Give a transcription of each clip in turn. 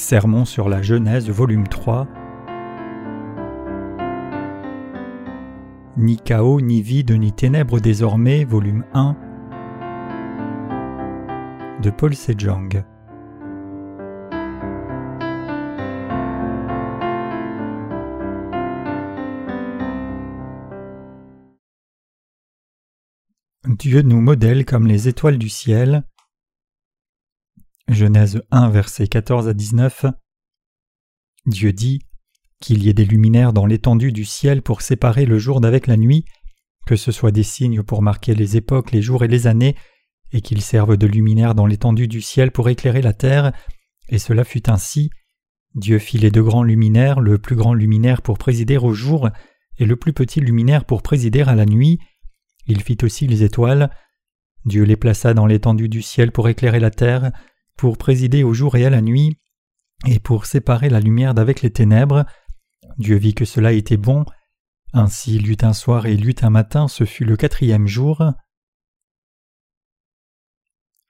Sermon sur la Genèse, volume 3. Ni chaos, ni vide, ni ténèbres désormais, volume 1. De Paul Sejong. Dieu nous modèle comme les étoiles du ciel. Genèse 1, versets 14 à 19. Dieu dit qu'il y ait des luminaires dans l'étendue du ciel pour séparer le jour d'avec la nuit, que ce soit des signes pour marquer les époques, les jours et les années, et qu'ils servent de luminaires dans l'étendue du ciel pour éclairer la terre, et cela fut ainsi. Dieu fit les deux grands luminaires, le plus grand luminaire pour présider au jour, et le plus petit luminaire pour présider à la nuit. Il fit aussi les étoiles. Dieu les plaça dans l'étendue du ciel pour éclairer la terre, pour présider au jour et à la nuit, et pour séparer la lumière d'avec les ténèbres. Dieu vit que cela était bon. Ainsi il eut un soir et il eut un matin, ce fut le quatrième jour.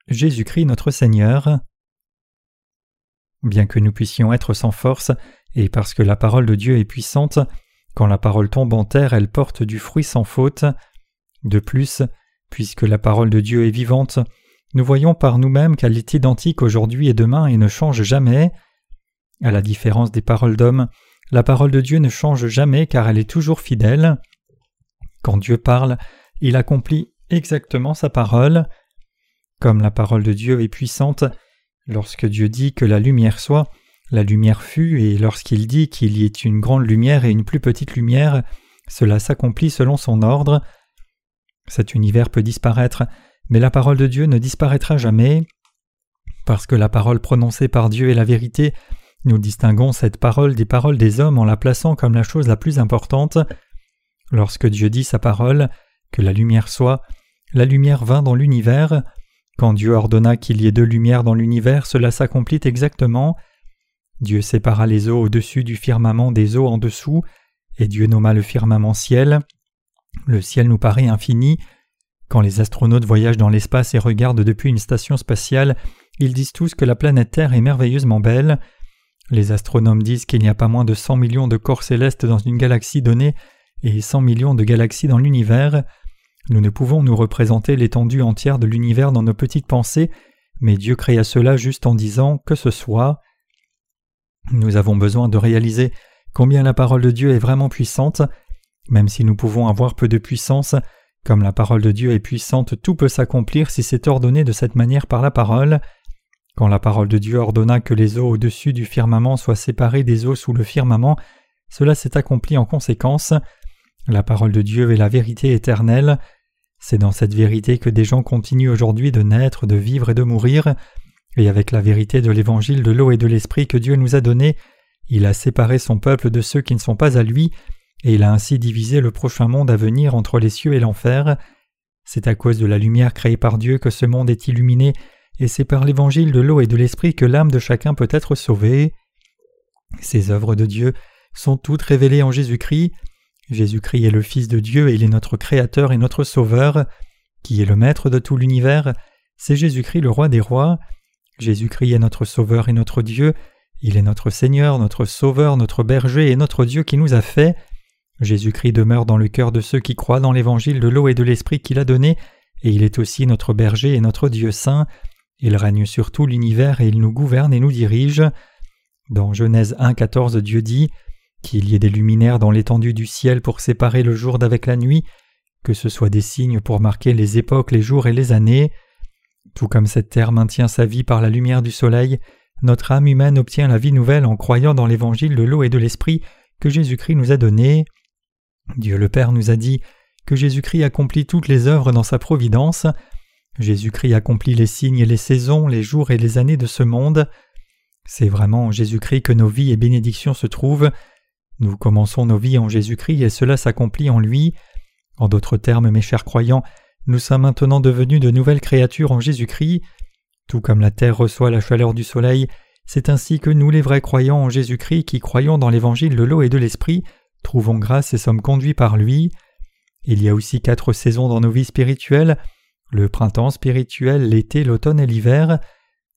Jésus-Christ notre Seigneur. Bien que nous puissions être sans force, et parce que la parole de Dieu est puissante, quand la parole tombe en terre, elle porte du fruit sans faute. De plus, puisque la parole de Dieu est vivante, nous voyons par nous-mêmes qu'elle est identique aujourd'hui et demain et ne change jamais. À la différence des paroles d'hommes, la parole de Dieu ne change jamais car elle est toujours fidèle. Quand Dieu parle, il accomplit exactement sa parole. Comme la parole de Dieu est puissante, lorsque Dieu dit que la lumière soit, la lumière fut, et lorsqu'il dit qu'il y ait une grande lumière et une plus petite lumière, cela s'accomplit selon son ordre. Cet univers peut disparaître, mais la parole de Dieu ne disparaîtra jamais. Parce que la parole prononcée par Dieu est la vérité, nous distinguons cette parole des paroles des hommes en la plaçant comme la chose la plus importante. Lorsque Dieu dit sa parole, que la lumière soit, la lumière vint dans l'univers. Quand Dieu ordonna qu'il y ait deux lumières dans l'univers, cela s'accomplit exactement. Dieu sépara les eaux au-dessus du firmament des eaux en dessous, et Dieu nomma le firmament ciel. Le ciel nous paraît infini, quand les astronautes voyagent dans l'espace et regardent depuis une station spatiale, ils disent tous que la planète Terre est merveilleusement belle. Les astronomes disent qu'il n'y a pas moins de 100 millions de corps célestes dans une galaxie donnée et 100 millions de galaxies dans l'univers. Nous ne pouvons nous représenter l'étendue entière de l'univers dans nos petites pensées, mais Dieu créa cela juste en disant que ce soit. Nous avons besoin de réaliser combien la parole de Dieu est vraiment puissante. Même si nous pouvons avoir peu de puissance, comme la parole de Dieu est puissante, tout peut s'accomplir si c'est ordonné de cette manière par la parole. Quand la parole de Dieu ordonna que les eaux au-dessus du firmament soient séparées des eaux sous le firmament, cela s'est accompli en conséquence. La parole de Dieu est la vérité éternelle. C'est dans cette vérité que des gens continuent aujourd'hui de naître, de vivre et de mourir, et avec la vérité de l'évangile de l'eau et de l'esprit que Dieu nous a donné, il a séparé son peuple de ceux qui ne sont pas à lui, et il a ainsi divisé le prochain monde à venir entre les cieux et l'enfer. C'est à cause de la lumière créée par Dieu que ce monde est illuminé, et c'est par l'évangile de l'eau et de l'esprit que l'âme de chacun peut être sauvée. Ces œuvres de Dieu sont toutes révélées en Jésus-Christ. Jésus-Christ est le Fils de Dieu et il est notre Créateur et notre Sauveur. Qui est le Maître de tout l'univers C'est Jésus-Christ le Roi des rois. Jésus-Christ est notre Sauveur et notre Dieu. Il est notre Seigneur, notre Sauveur, notre Berger et notre Dieu qui nous a fait. Jésus-Christ demeure dans le cœur de ceux qui croient dans l'évangile de l'eau et de l'esprit qu'il a donné, et il est aussi notre berger et notre Dieu saint. Il règne sur tout l'univers et il nous gouverne et nous dirige. Dans Genèse 1.14, Dieu dit qu'il y ait des luminaires dans l'étendue du ciel pour séparer le jour d'avec la nuit, que ce soit des signes pour marquer les époques, les jours et les années. Tout comme cette terre maintient sa vie par la lumière du soleil, notre âme humaine obtient la vie nouvelle en croyant dans l'évangile de l'eau et de l'esprit que Jésus-Christ nous a donné. Dieu le Père nous a dit que Jésus-Christ accomplit toutes les œuvres dans sa providence. Jésus-Christ accomplit les signes et les saisons, les jours et les années de ce monde. C'est vraiment en Jésus-Christ que nos vies et bénédictions se trouvent. Nous commençons nos vies en Jésus-Christ et cela s'accomplit en lui. En d'autres termes, mes chers croyants, nous sommes maintenant devenus de nouvelles créatures en Jésus-Christ. Tout comme la terre reçoit la chaleur du soleil, c'est ainsi que nous les vrais croyants en Jésus-Christ qui croyons dans l'évangile de l'eau et de l'esprit, trouvons grâce et sommes conduits par lui. Il y a aussi quatre saisons dans nos vies spirituelles le printemps spirituel, l'été, l'automne et l'hiver.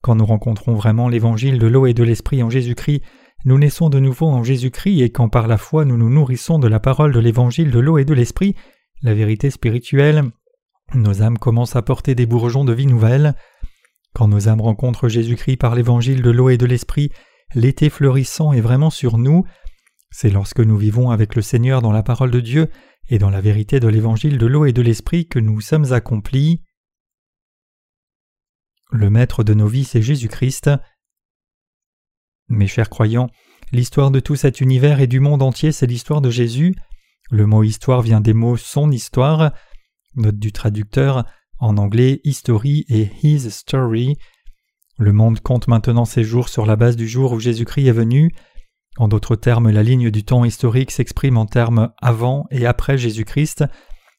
Quand nous rencontrons vraiment l'évangile de l'eau et de l'esprit en Jésus-Christ, nous naissons de nouveau en Jésus-Christ et quand par la foi nous nous nourrissons de la parole de l'évangile de l'eau et de l'esprit, la vérité spirituelle, nos âmes commencent à porter des bourgeons de vie nouvelle. Quand nos âmes rencontrent Jésus-Christ par l'évangile de l'eau et de l'esprit, l'été fleurissant est vraiment sur nous. C'est lorsque nous vivons avec le Seigneur dans la parole de Dieu et dans la vérité de l'évangile de l'eau et de l'esprit que nous sommes accomplis. Le maître de nos vies, c'est Jésus-Christ. Mes chers croyants, l'histoire de tout cet univers et du monde entier, c'est l'histoire de Jésus. Le mot histoire vient des mots son histoire. Note du traducteur, en anglais history et his story. Le monde compte maintenant ses jours sur la base du jour où Jésus-Christ est venu. En d'autres termes, la ligne du temps historique s'exprime en termes avant et après Jésus-Christ,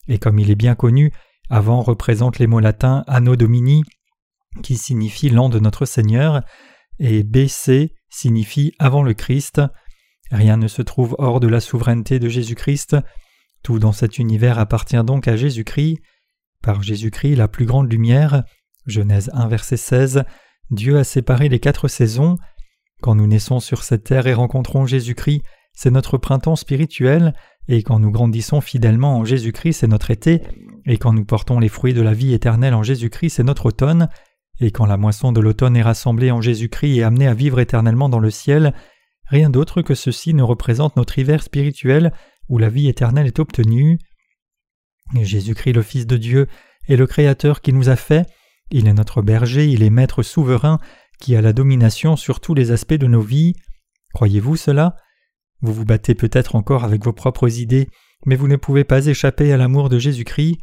et comme il est bien connu, avant représente les mots latins anno domini, qui signifie l'an de notre Seigneur, et BC signifie avant le Christ. Rien ne se trouve hors de la souveraineté de Jésus-Christ. Tout dans cet univers appartient donc à Jésus-Christ. Par Jésus-Christ, la plus grande lumière, Genèse 1 verset 16, Dieu a séparé les quatre saisons. Quand nous naissons sur cette terre et rencontrons Jésus-Christ, c'est notre printemps spirituel, et quand nous grandissons fidèlement en Jésus-Christ, c'est notre été, et quand nous portons les fruits de la vie éternelle en Jésus-Christ, c'est notre automne, et quand la moisson de l'automne est rassemblée en Jésus-Christ et amenée à vivre éternellement dans le ciel, rien d'autre que ceci ne représente notre hiver spirituel où la vie éternelle est obtenue. Jésus-Christ, le Fils de Dieu, est le Créateur qui nous a fait, il est notre berger, il est maître souverain, qui a la domination sur tous les aspects de nos vies. Croyez-vous cela? Vous vous battez peut-être encore avec vos propres idées, mais vous ne pouvez pas échapper à l'amour de Jésus-Christ.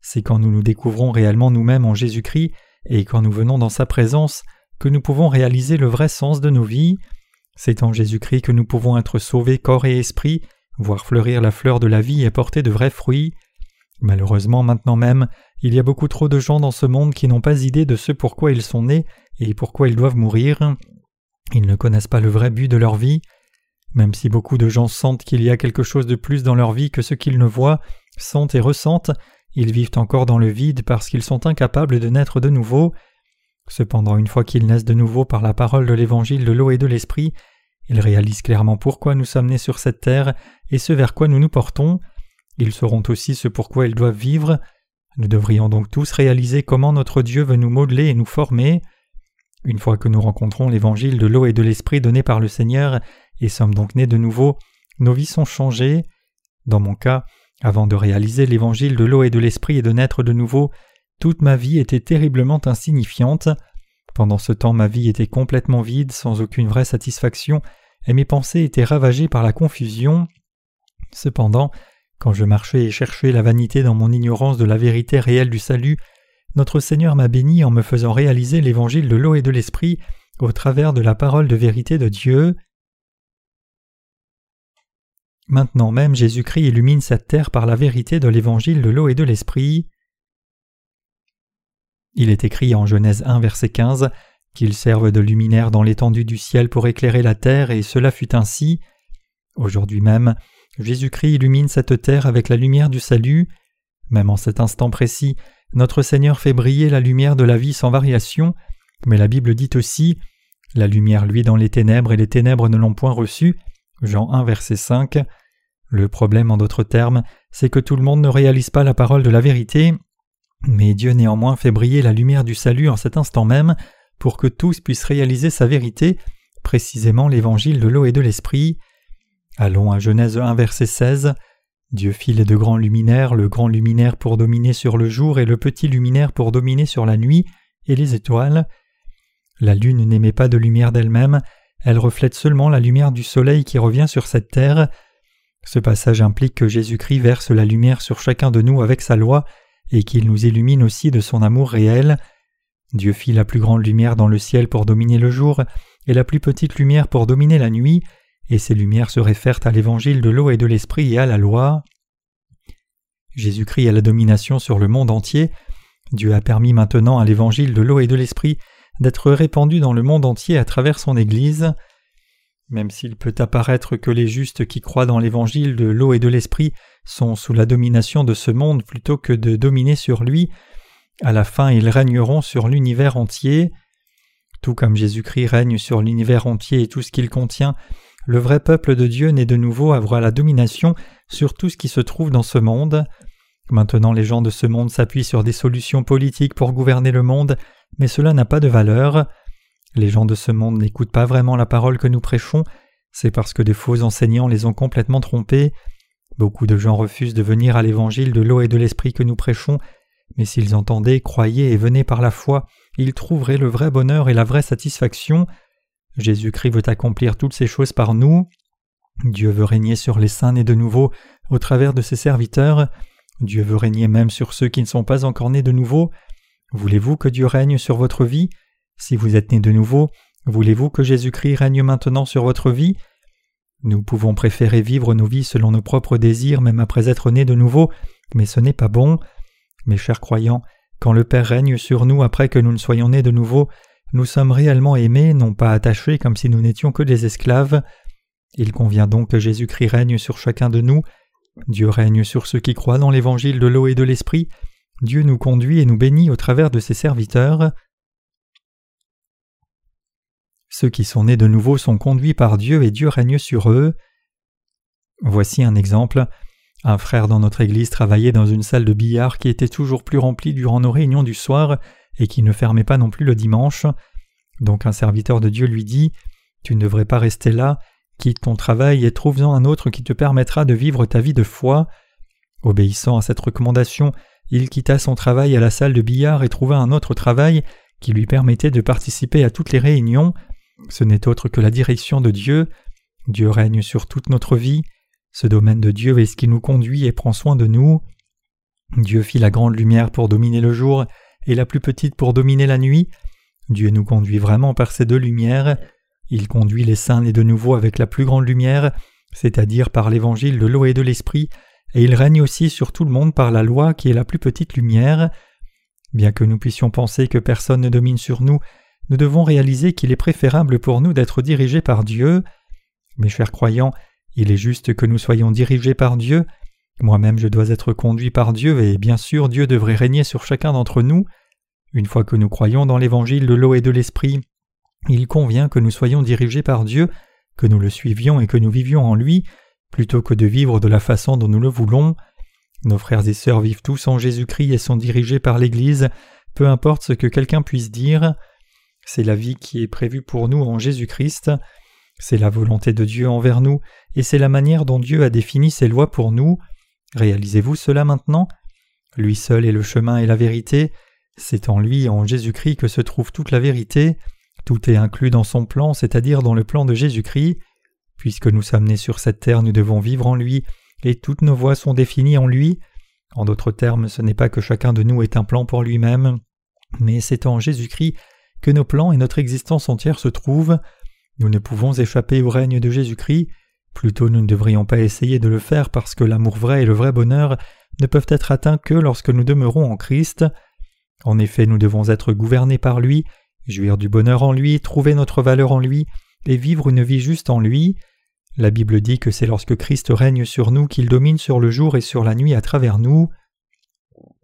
C'est quand nous nous découvrons réellement nous-mêmes en Jésus-Christ et quand nous venons dans sa présence que nous pouvons réaliser le vrai sens de nos vies. C'est en Jésus-Christ que nous pouvons être sauvés corps et esprit, voir fleurir la fleur de la vie et porter de vrais fruits. Malheureusement maintenant même, il y a beaucoup trop de gens dans ce monde qui n'ont pas idée de ce pourquoi ils sont nés et pourquoi ils doivent mourir. Ils ne connaissent pas le vrai but de leur vie. Même si beaucoup de gens sentent qu'il y a quelque chose de plus dans leur vie que ce qu'ils ne voient, sentent et ressentent, ils vivent encore dans le vide parce qu'ils sont incapables de naître de nouveau. Cependant, une fois qu'ils naissent de nouveau par la parole de l'évangile de l'eau et de l'esprit, ils réalisent clairement pourquoi nous sommes nés sur cette terre et ce vers quoi nous nous portons. Ils sauront aussi ce pourquoi ils doivent vivre. Nous devrions donc tous réaliser comment notre Dieu veut nous modeler et nous former. Une fois que nous rencontrons l'évangile de l'eau et de l'esprit donné par le Seigneur et sommes donc nés de nouveau, nos vies sont changées. Dans mon cas, avant de réaliser l'évangile de l'eau et de l'esprit et de naître de nouveau, toute ma vie était terriblement insignifiante. Pendant ce temps ma vie était complètement vide, sans aucune vraie satisfaction, et mes pensées étaient ravagées par la confusion. Cependant, quand je marchais et cherchais la vanité dans mon ignorance de la vérité réelle du salut, notre Seigneur m'a béni en me faisant réaliser l'évangile de l'eau et de l'esprit au travers de la parole de vérité de Dieu. Maintenant même Jésus-Christ illumine cette terre par la vérité de l'évangile de l'eau et de l'esprit. Il est écrit en Genèse 1 verset 15 qu'ils servent de luminaire dans l'étendue du ciel pour éclairer la terre, et cela fut ainsi. Aujourd'hui même, Jésus-Christ illumine cette terre avec la lumière du salut. Même en cet instant précis, notre Seigneur fait briller la lumière de la vie sans variation, mais la Bible dit aussi La lumière luit dans les ténèbres et les ténèbres ne l'ont point reçue. Jean 1 verset 5. Le problème en d'autres termes, c'est que tout le monde ne réalise pas la parole de la vérité, mais Dieu néanmoins fait briller la lumière du salut en cet instant même pour que tous puissent réaliser sa vérité, précisément l'évangile de l'eau et de l'esprit. Allons à Genèse 1 verset 16. Dieu fit les deux grands luminaires, le grand luminaire pour dominer sur le jour et le petit luminaire pour dominer sur la nuit et les étoiles. La lune n'émet pas de lumière d'elle-même, elle reflète seulement la lumière du soleil qui revient sur cette terre. Ce passage implique que Jésus-Christ verse la lumière sur chacun de nous avec sa loi et qu'il nous illumine aussi de son amour réel. Dieu fit la plus grande lumière dans le ciel pour dominer le jour et la plus petite lumière pour dominer la nuit, et ces lumières se réfèrent à l'évangile de l'eau et de l'esprit et à la loi. Jésus-Christ a la domination sur le monde entier. Dieu a permis maintenant à l'évangile de l'eau et de l'esprit d'être répandu dans le monde entier à travers son Église. Même s'il peut apparaître que les justes qui croient dans l'évangile de l'eau et de l'esprit sont sous la domination de ce monde plutôt que de dominer sur lui, à la fin ils régneront sur l'univers entier. Tout comme Jésus-Christ règne sur l'univers entier et tout ce qu'il contient, le vrai peuple de Dieu né de nouveau avoir la domination sur tout ce qui se trouve dans ce monde. Maintenant les gens de ce monde s'appuient sur des solutions politiques pour gouverner le monde, mais cela n'a pas de valeur. Les gens de ce monde n'écoutent pas vraiment la parole que nous prêchons, c'est parce que des faux enseignants les ont complètement trompés. Beaucoup de gens refusent de venir à l'évangile de l'eau et de l'esprit que nous prêchons, mais s'ils entendaient, croyaient et venaient par la foi, ils trouveraient le vrai bonheur et la vraie satisfaction. Jésus-Christ veut accomplir toutes ces choses par nous. Dieu veut régner sur les saints nés de nouveau au travers de ses serviteurs. Dieu veut régner même sur ceux qui ne sont pas encore nés de nouveau. Voulez-vous que Dieu règne sur votre vie? Si vous êtes nés de nouveau, voulez-vous que Jésus-Christ règne maintenant sur votre vie? Nous pouvons préférer vivre nos vies selon nos propres désirs même après être nés de nouveau, mais ce n'est pas bon. Mes chers croyants, quand le Père règne sur nous après que nous ne soyons nés de nouveau, nous sommes réellement aimés, non pas attachés comme si nous n'étions que des esclaves. Il convient donc que Jésus-Christ règne sur chacun de nous. Dieu règne sur ceux qui croient dans l'évangile de l'eau et de l'esprit. Dieu nous conduit et nous bénit au travers de ses serviteurs. Ceux qui sont nés de nouveau sont conduits par Dieu et Dieu règne sur eux. Voici un exemple. Un frère dans notre Église travaillait dans une salle de billard qui était toujours plus remplie durant nos réunions du soir et qui ne fermait pas non plus le dimanche. Donc un serviteur de Dieu lui dit Tu ne devrais pas rester là, quitte ton travail et trouve-en un autre qui te permettra de vivre ta vie de foi. Obéissant à cette recommandation, il quitta son travail à la salle de billard et trouva un autre travail qui lui permettait de participer à toutes les réunions. Ce n'est autre que la direction de Dieu. Dieu règne sur toute notre vie. Ce domaine de Dieu est ce qui nous conduit et prend soin de nous. Dieu fit la grande lumière pour dominer le jour et la plus petite pour dominer la nuit. Dieu nous conduit vraiment par ces deux lumières. Il conduit les saints et de nouveau avec la plus grande lumière, c'est-à-dire par l'évangile de l'eau et de l'esprit, et il règne aussi sur tout le monde par la loi qui est la plus petite lumière. Bien que nous puissions penser que personne ne domine sur nous, nous devons réaliser qu'il est préférable pour nous d'être dirigés par Dieu. Mes chers croyants, il est juste que nous soyons dirigés par Dieu. Moi-même je dois être conduit par Dieu et bien sûr Dieu devrait régner sur chacun d'entre nous. Une fois que nous croyons dans l'évangile de l'eau et de l'esprit, il convient que nous soyons dirigés par Dieu, que nous le suivions et que nous vivions en lui, plutôt que de vivre de la façon dont nous le voulons. Nos frères et sœurs vivent tous en Jésus-Christ et sont dirigés par l'Église, peu importe ce que quelqu'un puisse dire. C'est la vie qui est prévue pour nous en Jésus-Christ. C'est la volonté de Dieu envers nous, et c'est la manière dont Dieu a défini ses lois pour nous. Réalisez-vous cela maintenant? Lui seul est le chemin et la vérité. C'est en lui, en Jésus-Christ, que se trouve toute la vérité. Tout est inclus dans son plan, c'est-à-dire dans le plan de Jésus-Christ. Puisque nous sommes nés sur cette terre, nous devons vivre en lui, et toutes nos voies sont définies en lui. En d'autres termes, ce n'est pas que chacun de nous ait un plan pour lui-même, mais c'est en Jésus-Christ que nos plans et notre existence entière se trouvent. Nous ne pouvons échapper au règne de Jésus-Christ, plutôt nous ne devrions pas essayer de le faire parce que l'amour vrai et le vrai bonheur ne peuvent être atteints que lorsque nous demeurons en Christ. En effet, nous devons être gouvernés par lui, jouir du bonheur en lui, trouver notre valeur en lui, et vivre une vie juste en lui. La Bible dit que c'est lorsque Christ règne sur nous qu'il domine sur le jour et sur la nuit à travers nous.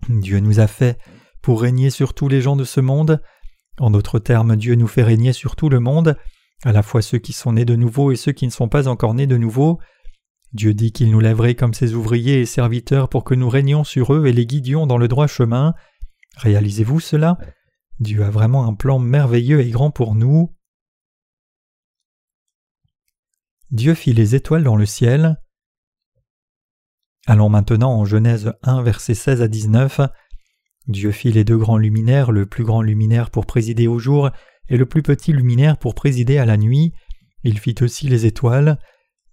Dieu nous a fait pour régner sur tous les gens de ce monde. En d'autres termes, Dieu nous fait régner sur tout le monde, à la fois ceux qui sont nés de nouveau et ceux qui ne sont pas encore nés de nouveau. Dieu dit qu'il nous lèverait comme ses ouvriers et serviteurs pour que nous régnions sur eux et les guidions dans le droit chemin. Réalisez-vous cela? Dieu a vraiment un plan merveilleux et grand pour nous. Dieu fit les étoiles dans le ciel. Allons maintenant en Genèse 1, versets 16 à 19. Dieu fit les deux grands luminaires, le plus grand luminaire pour présider au jour et le plus petit luminaire pour présider à la nuit. Il fit aussi les étoiles.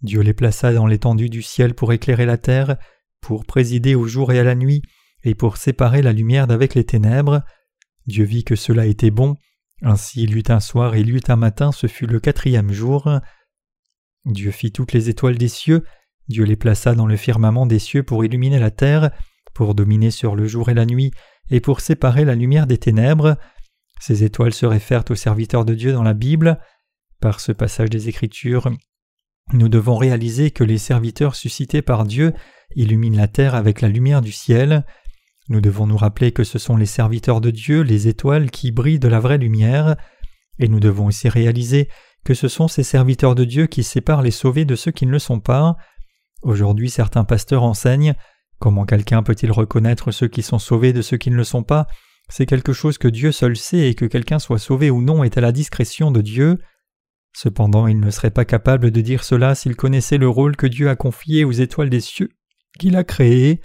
Dieu les plaça dans l'étendue du ciel pour éclairer la terre, pour présider au jour et à la nuit, et pour séparer la lumière d'avec les ténèbres. Dieu vit que cela était bon. Ainsi il eut un soir et il eut un matin, ce fut le quatrième jour. Dieu fit toutes les étoiles des cieux, Dieu les plaça dans le firmament des cieux pour illuminer la terre, pour dominer sur le jour et la nuit, et pour séparer la lumière des ténèbres. Ces étoiles se réfèrent aux serviteurs de Dieu dans la Bible. Par ce passage des Écritures, nous devons réaliser que les serviteurs suscités par Dieu illuminent la terre avec la lumière du ciel. Nous devons nous rappeler que ce sont les serviteurs de Dieu, les étoiles, qui brillent de la vraie lumière. Et nous devons aussi réaliser que ce sont ces serviteurs de Dieu qui séparent les sauvés de ceux qui ne le sont pas. Aujourd'hui certains pasteurs enseignent comment quelqu'un peut-il reconnaître ceux qui sont sauvés de ceux qui ne le sont pas? C'est quelque chose que Dieu seul sait et que quelqu'un soit sauvé ou non est à la discrétion de Dieu. Cependant, il ne serait pas capable de dire cela s'il connaissait le rôle que Dieu a confié aux étoiles des cieux qu'il a créées.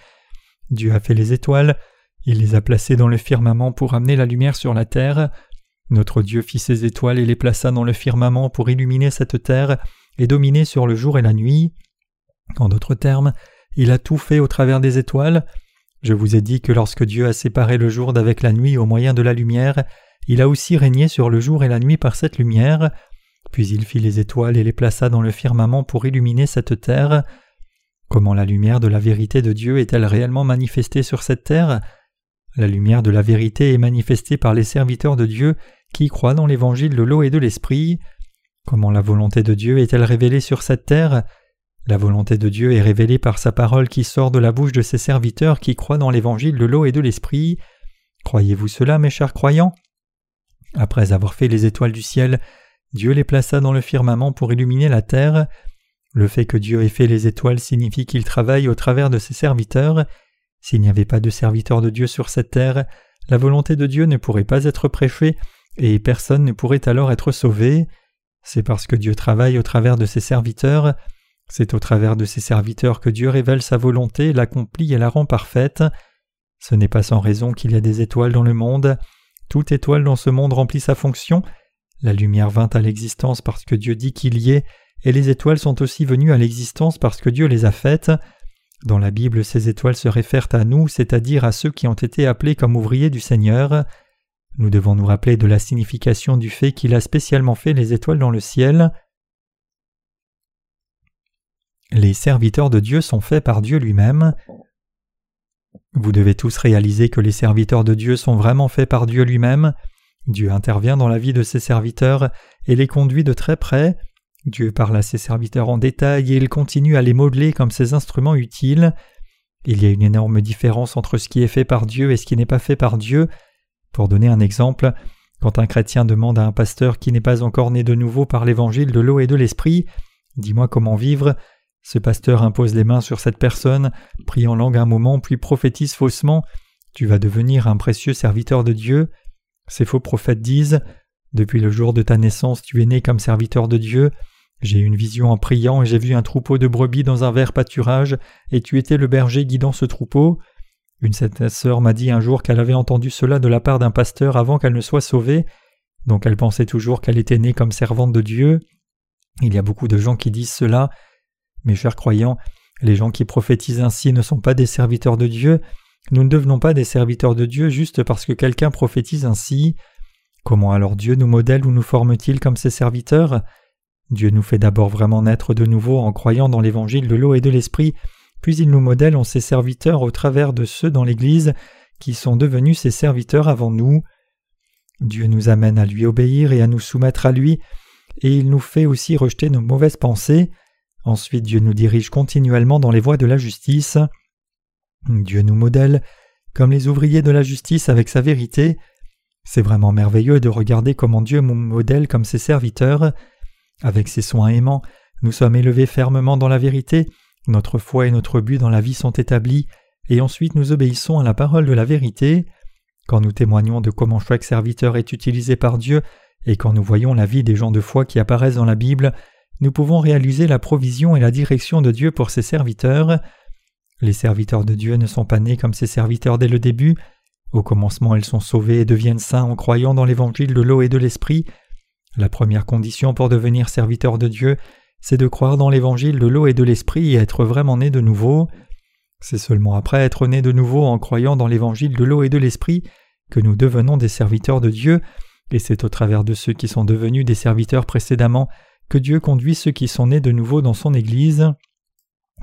Dieu a fait les étoiles, il les a placées dans le firmament pour amener la lumière sur la terre. Notre Dieu fit ces étoiles et les plaça dans le firmament pour illuminer cette terre et dominer sur le jour et la nuit. En d'autres termes, il a tout fait au travers des étoiles. Je vous ai dit que lorsque Dieu a séparé le jour d'avec la nuit au moyen de la lumière, il a aussi régné sur le jour et la nuit par cette lumière, puis il fit les étoiles et les plaça dans le firmament pour illuminer cette terre. Comment la lumière de la vérité de Dieu est-elle réellement manifestée sur cette terre? La lumière de la vérité est manifestée par les serviteurs de Dieu qui croient dans l'évangile de l'eau et de l'esprit. Comment la volonté de Dieu est-elle révélée sur cette terre? La volonté de Dieu est révélée par sa parole qui sort de la bouche de ses serviteurs qui croient dans l'évangile de l'eau et de l'esprit. Croyez-vous cela, mes chers croyants? Après avoir fait les étoiles du ciel, Dieu les plaça dans le firmament pour illuminer la terre. Le fait que Dieu ait fait les étoiles signifie qu'il travaille au travers de ses serviteurs. S'il n'y avait pas de serviteurs de Dieu sur cette terre, la volonté de Dieu ne pourrait pas être prêchée et personne ne pourrait alors être sauvé. C'est parce que Dieu travaille au travers de ses serviteurs c'est au travers de ses serviteurs que Dieu révèle sa volonté, l'accomplit et la rend parfaite. Ce n'est pas sans raison qu'il y a des étoiles dans le monde. Toute étoile dans ce monde remplit sa fonction. La lumière vint à l'existence parce que Dieu dit qu'il y est, et les étoiles sont aussi venues à l'existence parce que Dieu les a faites. Dans la Bible, ces étoiles se réfèrent à nous, c'est-à-dire à ceux qui ont été appelés comme ouvriers du Seigneur. Nous devons nous rappeler de la signification du fait qu'il a spécialement fait les étoiles dans le ciel. Les serviteurs de Dieu sont faits par Dieu lui-même. Vous devez tous réaliser que les serviteurs de Dieu sont vraiment faits par Dieu lui-même. Dieu intervient dans la vie de ses serviteurs et les conduit de très près. Dieu parle à ses serviteurs en détail et il continue à les modeler comme ses instruments utiles. Il y a une énorme différence entre ce qui est fait par Dieu et ce qui n'est pas fait par Dieu. Pour donner un exemple, quand un chrétien demande à un pasteur qui n'est pas encore né de nouveau par l'évangile de l'eau et de l'esprit Dis-moi comment vivre, ce pasteur impose les mains sur cette personne, prie en langue un moment, puis prophétise faussement. Tu vas devenir un précieux serviteur de Dieu. Ces faux prophètes disent Depuis le jour de ta naissance, tu es né comme serviteur de Dieu. J'ai eu une vision en priant et j'ai vu un troupeau de brebis dans un vert pâturage, et tu étais le berger guidant ce troupeau. Une certaine sœur m'a dit un jour qu'elle avait entendu cela de la part d'un pasteur avant qu'elle ne soit sauvée, donc elle pensait toujours qu'elle était née comme servante de Dieu. Il y a beaucoup de gens qui disent cela, mes chers croyants, les gens qui prophétisent ainsi ne sont pas des serviteurs de Dieu, nous ne devenons pas des serviteurs de Dieu juste parce que quelqu'un prophétise ainsi. Comment alors Dieu nous modèle ou nous forme-t-il comme ses serviteurs? Dieu nous fait d'abord vraiment naître de nouveau en croyant dans l'évangile de l'eau et de l'esprit, puis il nous modèle en ses serviteurs au travers de ceux dans l'Église qui sont devenus ses serviteurs avant nous. Dieu nous amène à lui obéir et à nous soumettre à lui, et il nous fait aussi rejeter nos mauvaises pensées. Ensuite Dieu nous dirige continuellement dans les voies de la justice. Dieu nous modèle comme les ouvriers de la justice avec sa vérité. C'est vraiment merveilleux de regarder comment Dieu nous modèle comme ses serviteurs. Avec ses soins aimants, nous sommes élevés fermement dans la vérité, notre foi et notre but dans la vie sont établis, et ensuite nous obéissons à la parole de la vérité. Quand nous témoignons de comment chaque serviteur est utilisé par Dieu, et quand nous voyons la vie des gens de foi qui apparaissent dans la Bible, nous pouvons réaliser la provision et la direction de Dieu pour ses serviteurs. Les serviteurs de Dieu ne sont pas nés comme ses serviteurs dès le début. Au commencement, ils sont sauvés et deviennent saints en croyant dans l'évangile de l'eau et de l'esprit. La première condition pour devenir serviteur de Dieu, c'est de croire dans l'évangile de l'eau et de l'esprit et être vraiment né de nouveau. C'est seulement après être né de nouveau en croyant dans l'évangile de l'eau et de l'esprit que nous devenons des serviteurs de Dieu, et c'est au travers de ceux qui sont devenus des serviteurs précédemment que Dieu conduit ceux qui sont nés de nouveau dans son Église.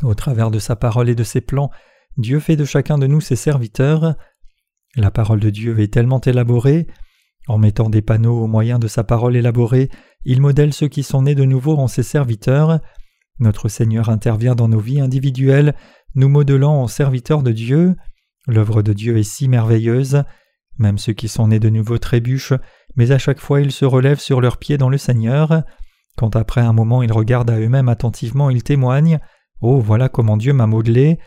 Au travers de sa parole et de ses plans, Dieu fait de chacun de nous ses serviteurs. La parole de Dieu est tellement élaborée. En mettant des panneaux au moyen de sa parole élaborée, il modèle ceux qui sont nés de nouveau en ses serviteurs. Notre Seigneur intervient dans nos vies individuelles, nous modelant en serviteurs de Dieu. L'œuvre de Dieu est si merveilleuse. Même ceux qui sont nés de nouveau trébuchent, mais à chaque fois ils se relèvent sur leurs pieds dans le Seigneur. Quand après un moment ils regardent à eux-mêmes attentivement, ils témoignent Oh, voilà comment Dieu m'a modelé.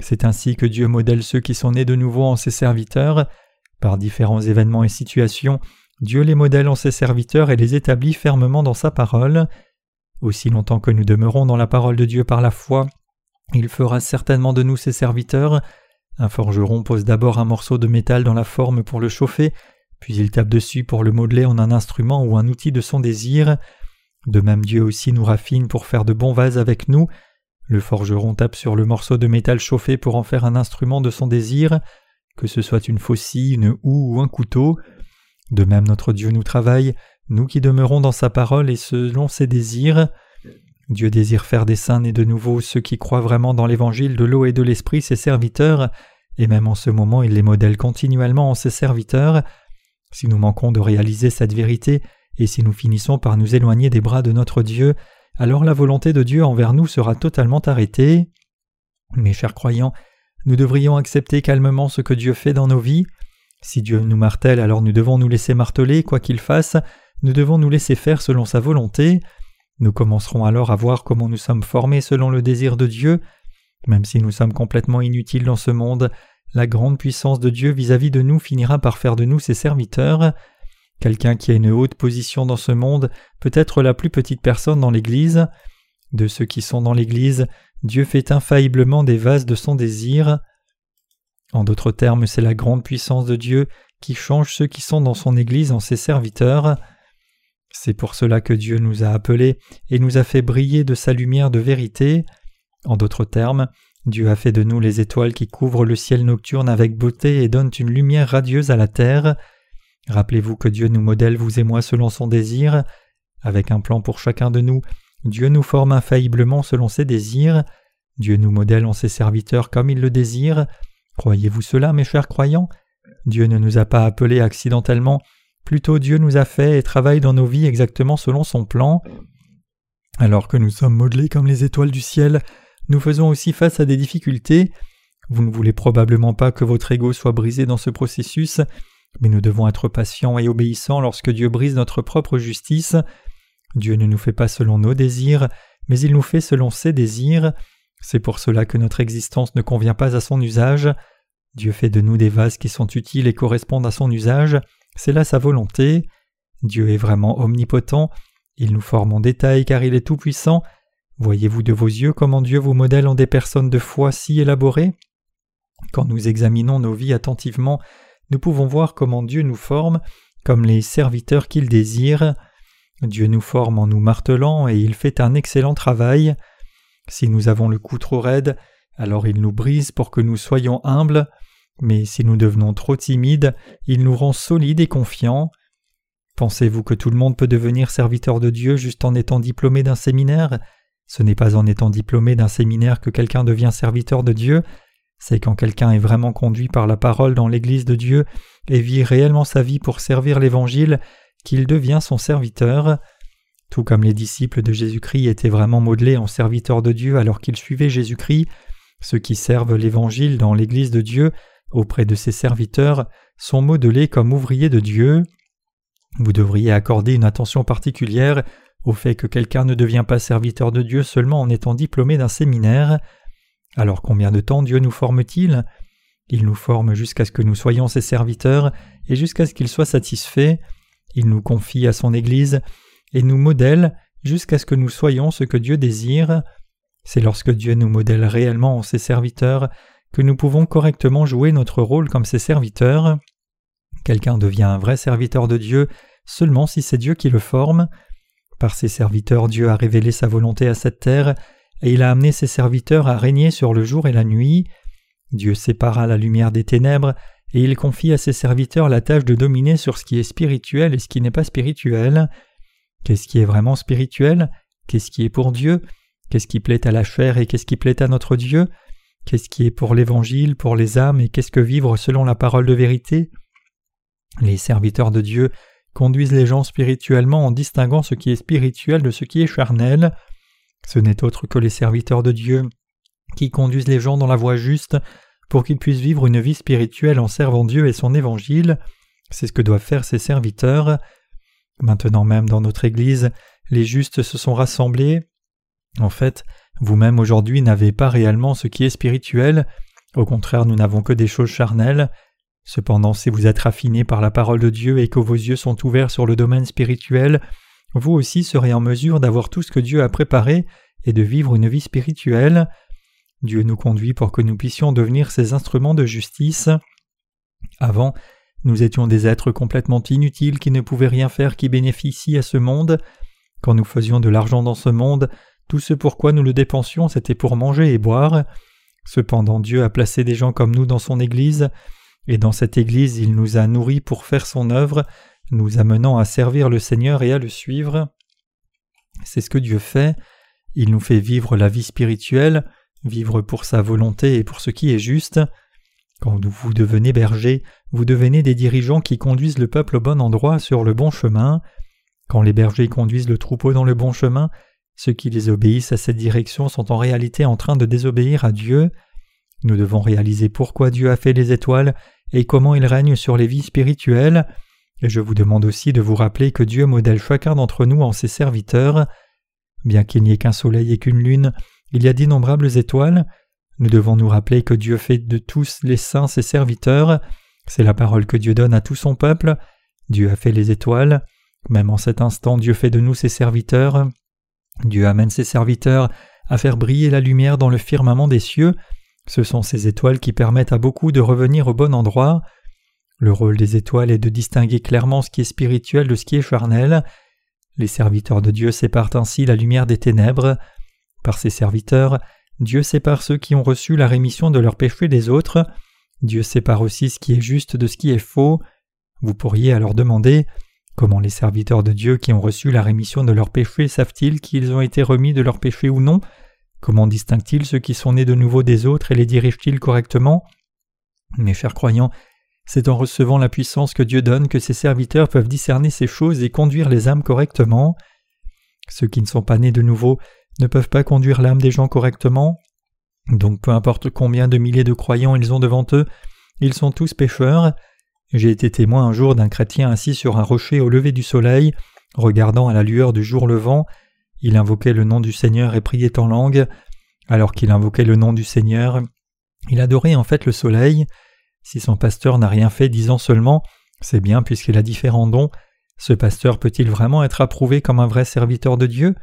C'est ainsi que Dieu modèle ceux qui sont nés de nouveau en ses serviteurs. Par différents événements et situations, Dieu les modèle en ses serviteurs et les établit fermement dans sa parole. Aussi longtemps que nous demeurons dans la parole de Dieu par la foi, il fera certainement de nous ses serviteurs. Un forgeron pose d'abord un morceau de métal dans la forme pour le chauffer, puis il tape dessus pour le modeler en un instrument ou un outil de son désir. De même Dieu aussi nous raffine pour faire de bons vases avec nous. Le forgeron tape sur le morceau de métal chauffé pour en faire un instrument de son désir, que ce soit une faucille, une houe ou un couteau. De même notre Dieu nous travaille, nous qui demeurons dans sa parole et selon ses désirs. Dieu désire faire des saints et de nouveau ceux qui croient vraiment dans l'évangile de l'eau et de l'esprit ses serviteurs, et même en ce moment il les modèle continuellement en ses serviteurs. Si nous manquons de réaliser cette vérité, et si nous finissons par nous éloigner des bras de notre Dieu, alors la volonté de Dieu envers nous sera totalement arrêtée. Mes chers croyants, nous devrions accepter calmement ce que Dieu fait dans nos vies. Si Dieu nous martèle, alors nous devons nous laisser marteler, quoi qu'il fasse, nous devons nous laisser faire selon sa volonté. Nous commencerons alors à voir comment nous sommes formés selon le désir de Dieu. Même si nous sommes complètement inutiles dans ce monde, la grande puissance de Dieu vis-à-vis de nous finira par faire de nous ses serviteurs. Quelqu'un qui a une haute position dans ce monde peut être la plus petite personne dans l'Église. De ceux qui sont dans l'Église, Dieu fait infailliblement des vases de son désir. En d'autres termes, c'est la grande puissance de Dieu qui change ceux qui sont dans son Église en ses serviteurs. C'est pour cela que Dieu nous a appelés et nous a fait briller de sa lumière de vérité. En d'autres termes, Dieu a fait de nous les étoiles qui couvrent le ciel nocturne avec beauté et donnent une lumière radieuse à la terre. Rappelez-vous que Dieu nous modèle, vous et moi, selon son désir. Avec un plan pour chacun de nous, Dieu nous forme infailliblement selon ses désirs. Dieu nous modèle en ses serviteurs comme il le désire. Croyez-vous cela, mes chers croyants? Dieu ne nous a pas appelés accidentellement, plutôt Dieu nous a fait et travaille dans nos vies exactement selon son plan. Alors que nous sommes modelés comme les étoiles du ciel, nous faisons aussi face à des difficultés. Vous ne voulez probablement pas que votre ego soit brisé dans ce processus, mais nous devons être patients et obéissants lorsque Dieu brise notre propre justice. Dieu ne nous fait pas selon nos désirs, mais il nous fait selon ses désirs. C'est pour cela que notre existence ne convient pas à son usage. Dieu fait de nous des vases qui sont utiles et correspondent à son usage, c'est là sa volonté. Dieu est vraiment omnipotent, il nous forme en détail car il est tout-puissant. Voyez-vous de vos yeux comment Dieu vous modèle en des personnes de foi si élaborées? Quand nous examinons nos vies attentivement, nous pouvons voir comment Dieu nous forme comme les serviteurs qu'il désire. Dieu nous forme en nous martelant et il fait un excellent travail. Si nous avons le cou trop raide, alors il nous brise pour que nous soyons humbles, mais si nous devenons trop timides, il nous rend solides et confiants. Pensez-vous que tout le monde peut devenir serviteur de Dieu juste en étant diplômé d'un séminaire? Ce n'est pas en étant diplômé d'un séminaire que quelqu'un devient serviteur de Dieu, c'est quand quelqu'un est vraiment conduit par la parole dans l'Église de Dieu et vit réellement sa vie pour servir l'Évangile qu'il devient son serviteur. Tout comme les disciples de Jésus-Christ étaient vraiment modelés en serviteurs de Dieu alors qu'ils suivaient Jésus-Christ, ceux qui servent l'Évangile dans l'Église de Dieu auprès de ses serviteurs sont modelés comme ouvriers de Dieu. Vous devriez accorder une attention particulière au fait que quelqu'un ne devient pas serviteur de Dieu seulement en étant diplômé d'un séminaire. Alors combien de temps Dieu nous forme-t-il? Il nous forme jusqu'à ce que nous soyons ses serviteurs et jusqu'à ce qu'il soit satisfait. Il nous confie à son Église et nous modèle jusqu'à ce que nous soyons ce que Dieu désire. C'est lorsque Dieu nous modèle réellement en ses serviteurs que nous pouvons correctement jouer notre rôle comme ses serviteurs. Quelqu'un devient un vrai serviteur de Dieu seulement si c'est Dieu qui le forme. Par ses serviteurs, Dieu a révélé sa volonté à cette terre, et il a amené ses serviteurs à régner sur le jour et la nuit. Dieu sépara la lumière des ténèbres, et il confie à ses serviteurs la tâche de dominer sur ce qui est spirituel et ce qui n'est pas spirituel. Qu'est-ce qui est vraiment spirituel? Qu'est-ce qui est pour Dieu? Qu'est-ce qui plaît à la chair et qu'est-ce qui plaît à notre Dieu? Qu'est-ce qui est pour l'Évangile, pour les âmes, et qu'est-ce que vivre selon la parole de vérité? Les serviteurs de Dieu conduisent les gens spirituellement en distinguant ce qui est spirituel de ce qui est charnel. Ce n'est autre que les serviteurs de Dieu qui conduisent les gens dans la voie juste pour qu'ils puissent vivre une vie spirituelle en servant Dieu et son évangile. C'est ce que doivent faire ses serviteurs. Maintenant même dans notre Église, les justes se sont rassemblés. En fait, vous-même aujourd'hui n'avez pas réellement ce qui est spirituel, au contraire nous n'avons que des choses charnelles. Cependant si vous êtes raffinés par la parole de Dieu et que vos yeux sont ouverts sur le domaine spirituel, vous aussi serez en mesure d'avoir tout ce que Dieu a préparé et de vivre une vie spirituelle. Dieu nous conduit pour que nous puissions devenir ses instruments de justice. Avant, nous étions des êtres complètement inutiles qui ne pouvaient rien faire qui bénéficie à ce monde. Quand nous faisions de l'argent dans ce monde, tout ce pourquoi nous le dépensions c'était pour manger et boire. Cependant Dieu a placé des gens comme nous dans son Église, et dans cette Église il nous a nourris pour faire son œuvre, nous amenant à servir le Seigneur et à le suivre. C'est ce que Dieu fait, il nous fait vivre la vie spirituelle, vivre pour sa volonté et pour ce qui est juste. Quand vous devenez berger, vous devenez des dirigeants qui conduisent le peuple au bon endroit sur le bon chemin. Quand les bergers conduisent le troupeau dans le bon chemin, ceux qui les obéissent à cette direction sont en réalité en train de désobéir à Dieu. Nous devons réaliser pourquoi Dieu a fait les étoiles et comment il règne sur les vies spirituelles. Et je vous demande aussi de vous rappeler que Dieu modèle chacun d'entre nous en ses serviteurs. Bien qu'il n'y ait qu'un soleil et qu'une lune, il y a d'innombrables étoiles. Nous devons nous rappeler que Dieu fait de tous les saints ses serviteurs. C'est la parole que Dieu donne à tout son peuple. Dieu a fait les étoiles. Même en cet instant, Dieu fait de nous ses serviteurs. Dieu amène ses serviteurs à faire briller la lumière dans le firmament des cieux. Ce sont ces étoiles qui permettent à beaucoup de revenir au bon endroit. Le rôle des étoiles est de distinguer clairement ce qui est spirituel de ce qui est charnel. Les serviteurs de Dieu séparent ainsi la lumière des ténèbres. Par ses serviteurs, Dieu sépare ceux qui ont reçu la rémission de leurs péchés des autres. Dieu sépare aussi ce qui est juste de ce qui est faux. Vous pourriez alors demander Comment les serviteurs de Dieu qui ont reçu la rémission de leurs péchés savent-ils qu'ils ont été remis de leurs péchés ou non? Comment distinguent-ils ceux qui sont nés de nouveau des autres et les dirigent-ils correctement? Mes chers croyants, c'est en recevant la puissance que Dieu donne que ses serviteurs peuvent discerner ces choses et conduire les âmes correctement. Ceux qui ne sont pas nés de nouveau ne peuvent pas conduire l'âme des gens correctement. Donc peu importe combien de milliers de croyants ils ont devant eux, ils sont tous pécheurs. J'ai été témoin un jour d'un chrétien assis sur un rocher au lever du soleil, regardant à la lueur du jour levant. Il invoquait le nom du Seigneur et priait en langue. Alors qu'il invoquait le nom du Seigneur, il adorait en fait le soleil. Si son pasteur n'a rien fait disant seulement C'est bien puisqu'il a différents dons, ce pasteur peut-il vraiment être approuvé comme un vrai serviteur de Dieu?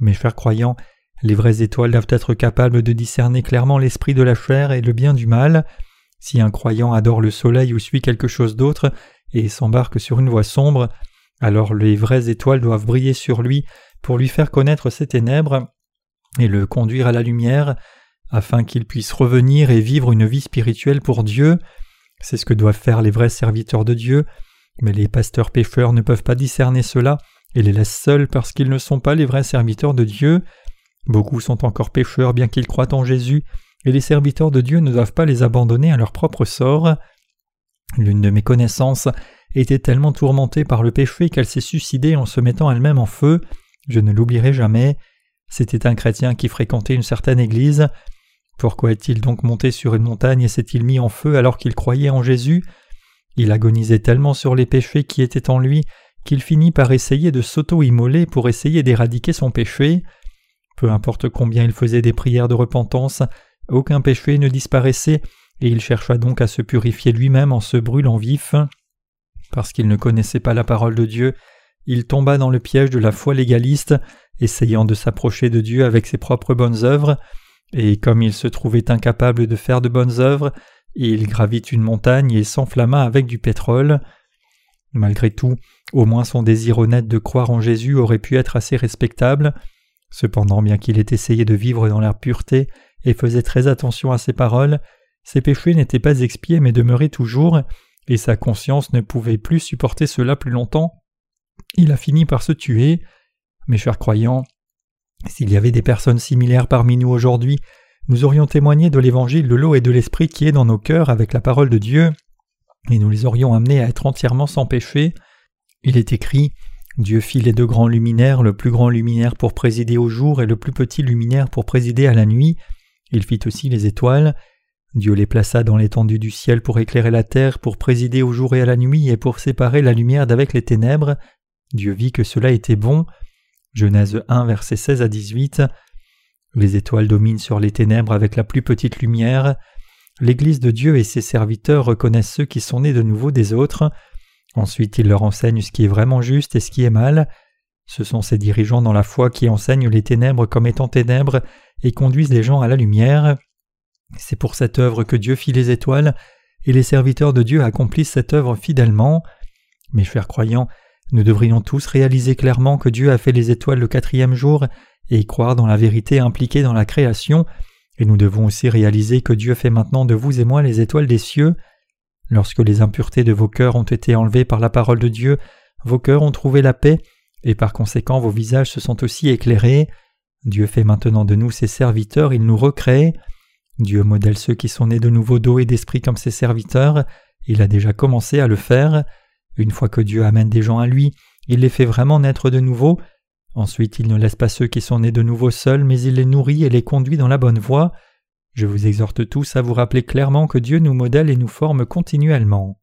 Mes chers croyants, les vraies étoiles doivent être capables de discerner clairement l'esprit de la chair et le bien du mal. Si un croyant adore le soleil ou suit quelque chose d'autre et s'embarque sur une voie sombre, alors les vraies étoiles doivent briller sur lui pour lui faire connaître ses ténèbres et le conduire à la lumière, afin qu'il puisse revenir et vivre une vie spirituelle pour Dieu. C'est ce que doivent faire les vrais serviteurs de Dieu, mais les pasteurs pécheurs ne peuvent pas discerner cela et les laissent seuls parce qu'ils ne sont pas les vrais serviteurs de Dieu. Beaucoup sont encore pécheurs bien qu'ils croient en Jésus, et les serviteurs de Dieu ne doivent pas les abandonner à leur propre sort. L'une de mes connaissances était tellement tourmentée par le péché qu'elle s'est suicidée en se mettant elle-même en feu. Je ne l'oublierai jamais. C'était un chrétien qui fréquentait une certaine église. Pourquoi est-il donc monté sur une montagne et s'est-il mis en feu alors qu'il croyait en Jésus? Il agonisait tellement sur les péchés qui étaient en lui qu'il finit par essayer de s'auto-immoler pour essayer d'éradiquer son péché. Peu importe combien il faisait des prières de repentance, aucun péché ne disparaissait, et il chercha donc à se purifier lui-même en se brûlant vif. Parce qu'il ne connaissait pas la parole de Dieu, il tomba dans le piège de la foi légaliste, essayant de s'approcher de Dieu avec ses propres bonnes œuvres, et comme il se trouvait incapable de faire de bonnes œuvres, il gravit une montagne et s'enflamma avec du pétrole. Malgré tout, au moins son désir honnête de croire en Jésus aurait pu être assez respectable. Cependant, bien qu'il ait essayé de vivre dans la pureté et faisait très attention à ses paroles, ses péchés n'étaient pas expiés mais demeuraient toujours, et sa conscience ne pouvait plus supporter cela plus longtemps. Il a fini par se tuer. Mes chers croyants, s'il y avait des personnes similaires parmi nous aujourd'hui, nous aurions témoigné de l'évangile de l'eau et de l'esprit qui est dans nos cœurs avec la parole de Dieu, et nous les aurions amenés à être entièrement sans péché. Il est écrit Dieu fit les deux grands luminaires, le plus grand luminaire pour présider au jour et le plus petit luminaire pour présider à la nuit. Il fit aussi les étoiles. Dieu les plaça dans l'étendue du ciel pour éclairer la terre, pour présider au jour et à la nuit et pour séparer la lumière d'avec les ténèbres. Dieu vit que cela était bon. Genèse 1, versets 16 à 18. Les étoiles dominent sur les ténèbres avec la plus petite lumière. L'Église de Dieu et ses serviteurs reconnaissent ceux qui sont nés de nouveau des autres. Ensuite, ils leur enseignent ce qui est vraiment juste et ce qui est mal. Ce sont ces dirigeants dans la foi qui enseignent les ténèbres comme étant ténèbres et conduisent les gens à la lumière. C'est pour cette œuvre que Dieu fit les étoiles, et les serviteurs de Dieu accomplissent cette œuvre fidèlement. Mes chers croyants, nous devrions tous réaliser clairement que Dieu a fait les étoiles le quatrième jour et croire dans la vérité impliquée dans la création, et nous devons aussi réaliser que Dieu fait maintenant de vous et moi les étoiles des cieux. Lorsque les impuretés de vos cœurs ont été enlevées par la parole de Dieu, vos cœurs ont trouvé la paix, et par conséquent vos visages se sont aussi éclairés. Dieu fait maintenant de nous ses serviteurs, il nous recrée. Dieu modèle ceux qui sont nés de nouveau d'eau et d'esprit comme ses serviteurs, il a déjà commencé à le faire. Une fois que Dieu amène des gens à lui, il les fait vraiment naître de nouveau. Ensuite, il ne laisse pas ceux qui sont nés de nouveau seuls, mais il les nourrit et les conduit dans la bonne voie. Je vous exhorte tous à vous rappeler clairement que Dieu nous modèle et nous forme continuellement.